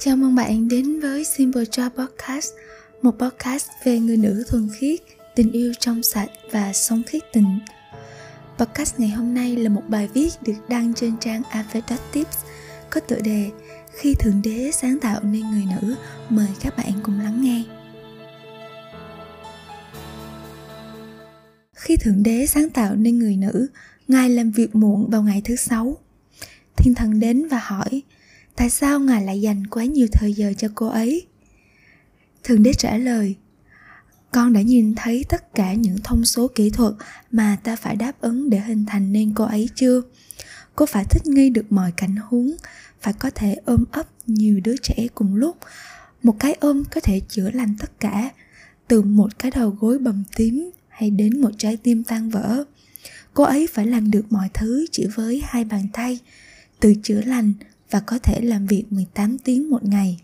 Chào mừng bạn đến với Simple Joy Podcast Một podcast về người nữ thuần khiết, tình yêu trong sạch và sống khiết tình. Podcast ngày hôm nay là một bài viết được đăng trên trang Tips Có tựa đề Khi Thượng Đế sáng tạo nên người nữ Mời các bạn cùng lắng nghe. Khi Thượng Đế sáng tạo nên người nữ Ngài làm việc muộn vào ngày thứ sáu. Thiên thần đến và hỏi tại sao ngài lại dành quá nhiều thời giờ cho cô ấy? Thượng đế trả lời, con đã nhìn thấy tất cả những thông số kỹ thuật mà ta phải đáp ứng để hình thành nên cô ấy chưa? Cô phải thích nghi được mọi cảnh huống, phải có thể ôm ấp nhiều đứa trẻ cùng lúc. Một cái ôm có thể chữa lành tất cả, từ một cái đầu gối bầm tím hay đến một trái tim tan vỡ. Cô ấy phải làm được mọi thứ chỉ với hai bàn tay, từ chữa lành và có thể làm việc 18 tiếng một ngày.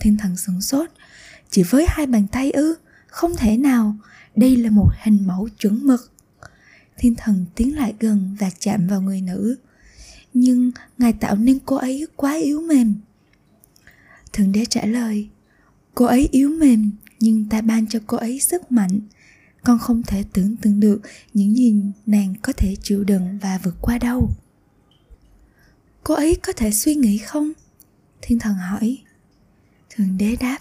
Thiên thần sửng sốt, chỉ với hai bàn tay ư, không thể nào, đây là một hình mẫu chuẩn mực. Thiên thần tiến lại gần và chạm vào người nữ. Nhưng ngài tạo nên cô ấy quá yếu mềm. Thượng đế trả lời, cô ấy yếu mềm nhưng ta ban cho cô ấy sức mạnh. Con không thể tưởng tượng được những gì nàng có thể chịu đựng và vượt qua đâu cô ấy có thể suy nghĩ không? Thiên thần hỏi. Thượng đế đáp,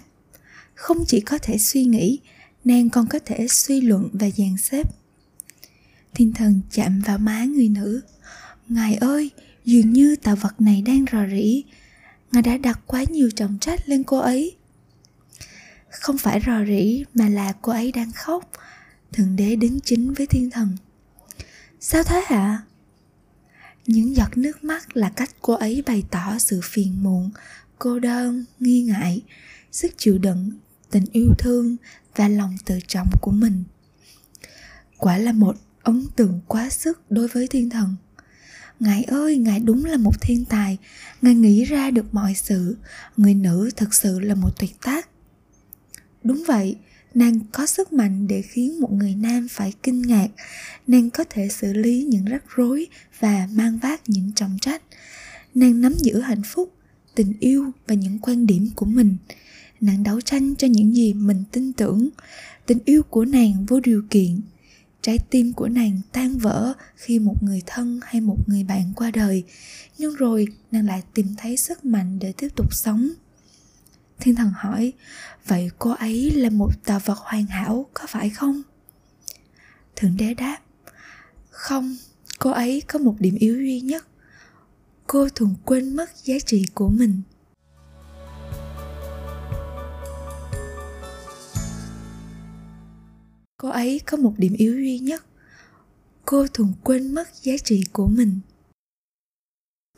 không chỉ có thể suy nghĩ, nàng còn có thể suy luận và dàn xếp. Thiên thần chạm vào má người nữ. Ngài ơi, dường như tạo vật này đang rò rỉ. Ngài đã đặt quá nhiều trọng trách lên cô ấy. Không phải rò rỉ mà là cô ấy đang khóc. Thượng đế đứng chính với thiên thần. Sao thế hả những giọt nước mắt là cách cô ấy bày tỏ sự phiền muộn, cô đơn, nghi ngại, sức chịu đựng, tình yêu thương và lòng tự trọng của mình. Quả là một ấn tượng quá sức đối với thiên thần. Ngài ơi, ngài đúng là một thiên tài. Ngài nghĩ ra được mọi sự. Người nữ thật sự là một tuyệt tác đúng vậy, nàng có sức mạnh để khiến một người nam phải kinh ngạc. Nàng có thể xử lý những rắc rối và mang vác những trọng trách. Nàng nắm giữ hạnh phúc, tình yêu và những quan điểm của mình. Nàng đấu tranh cho những gì mình tin tưởng. Tình yêu của nàng vô điều kiện. Trái tim của nàng tan vỡ khi một người thân hay một người bạn qua đời. Nhưng rồi nàng lại tìm thấy sức mạnh để tiếp tục sống thiên thần hỏi, vậy cô ấy là một tạo vật hoàn hảo, có phải không? Thượng đế đáp, không, cô ấy có một điểm yếu duy nhất. Cô thường quên mất giá trị của mình. Cô ấy có một điểm yếu duy nhất. Cô thường quên mất giá trị của mình.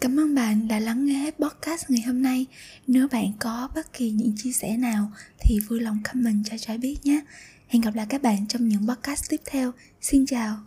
Cảm ơn bạn đã lắng nghe hết podcast ngày hôm nay. Nếu bạn có bất kỳ những chia sẻ nào thì vui lòng comment cho trái biết nhé. Hẹn gặp lại các bạn trong những podcast tiếp theo. Xin chào.